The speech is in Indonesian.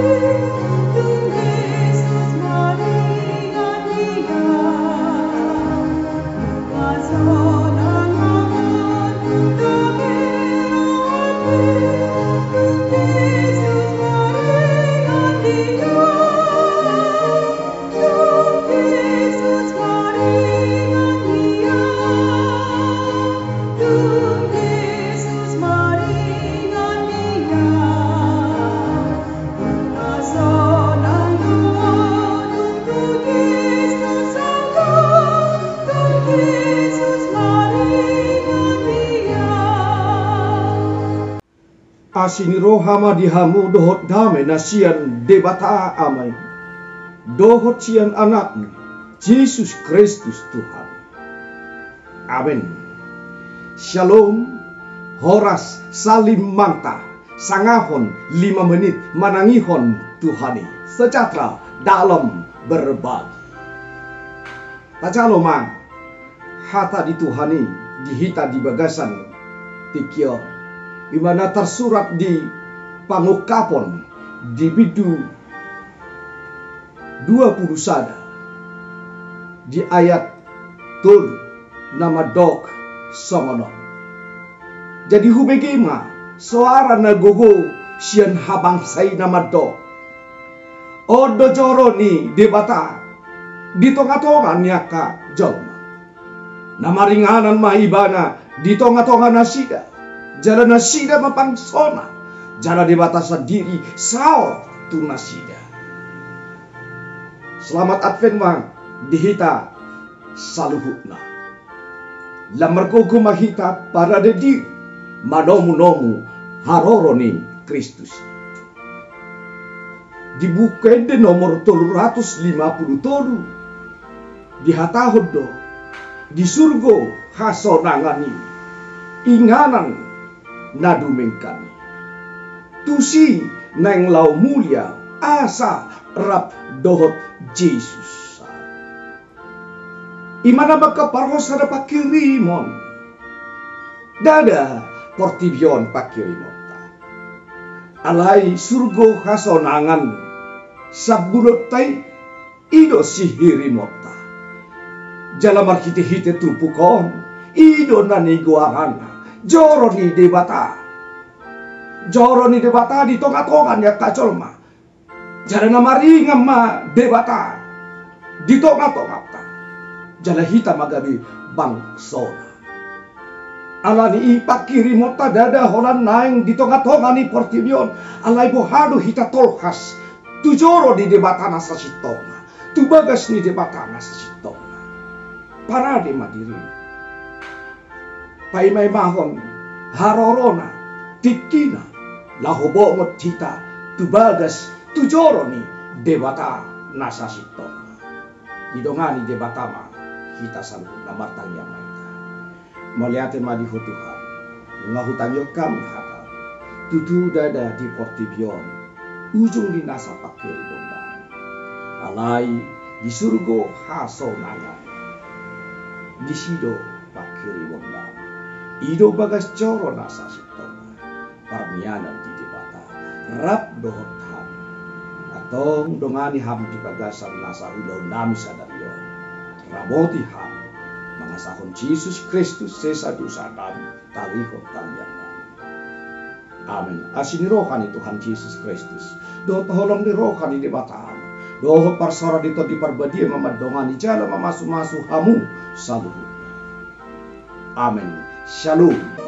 Música asini rohama dihamu dohot dame nasian debata amai. Dohot sian anakmu, Yesus Kristus Tuhan. Amin. Shalom, Horas Salim Manta, Sangahon lima menit manangihon Tuhani. Sejahtera dalam berbagi. Tajaloma, hata di Tuhani, dihita di bagasan, tikion di mana tersurat di pangukapon di bidu 20 sada. Di ayat tul nama dok songono jadi hubegema suara nagogo sian habang say nama dok. Odo joro ni debata di tonga-tonga niaka jolma nama ringanan maibana di tonga-tonga nasida Jalan nasida mapangsona. Jalan di batasan diri sao tu nasida. Selamat Advent mang dihita saluhutna. Lamargogo mahita para dedi manomu-nomu haroroni Kristus. Dibuka de nomor 350 toru. Di hatahodo di surgo hasonangani inganan nadumengkan. Tusi neng lau mulia asa rap dohot Jesus. Imana baka parhos ada pakirimon. Dada portibion pakirimon. Alai surgo hasonangan sabulot ido sihiri mota. Jala markite hite tupukon ido nani guarana Joro ni debata. Joro ni debata di tonga-tongan ya kacol ma. Jara na maringa ma debata. Di tonga-tonga ta. Jala hita magabi bangsona. Alani ipak kiri mota dada holan naing di tonga-tonga ni portimion. Alai bohadu hita tolhas. Tu joro di debata nasa sitoma. Tu bagas ni debata nasa sitoma. Parade madiri paimai mahon harorona tikina lahobo ngot tita tubagas tujoroni debata nasa sito idongani debata ma kita sanggup namartang yang maita. Melihat madi Tuhan ngahutang yo kami hata. Tutu dada di portibion ujung di nasa pakir bomba alai di surgo haso naga di sido pakiri bomba Ido bagas coro nasa sitoma. Parmianan di dibata. Rap dohot ham. Atong dongani ham di bagasan nasa ulau nami sadario. Raboti ham. Mga sahon Jesus Kristus sesa dosa kami. Talihot talian. Amin. Asin rohani Tuhan Yesus Kristus. Dohot holong di rohani di bata ham. Dohot parsara dito di parbadia mamadongani jala mamasu-masu hamu saluhut. Amin. Shalom.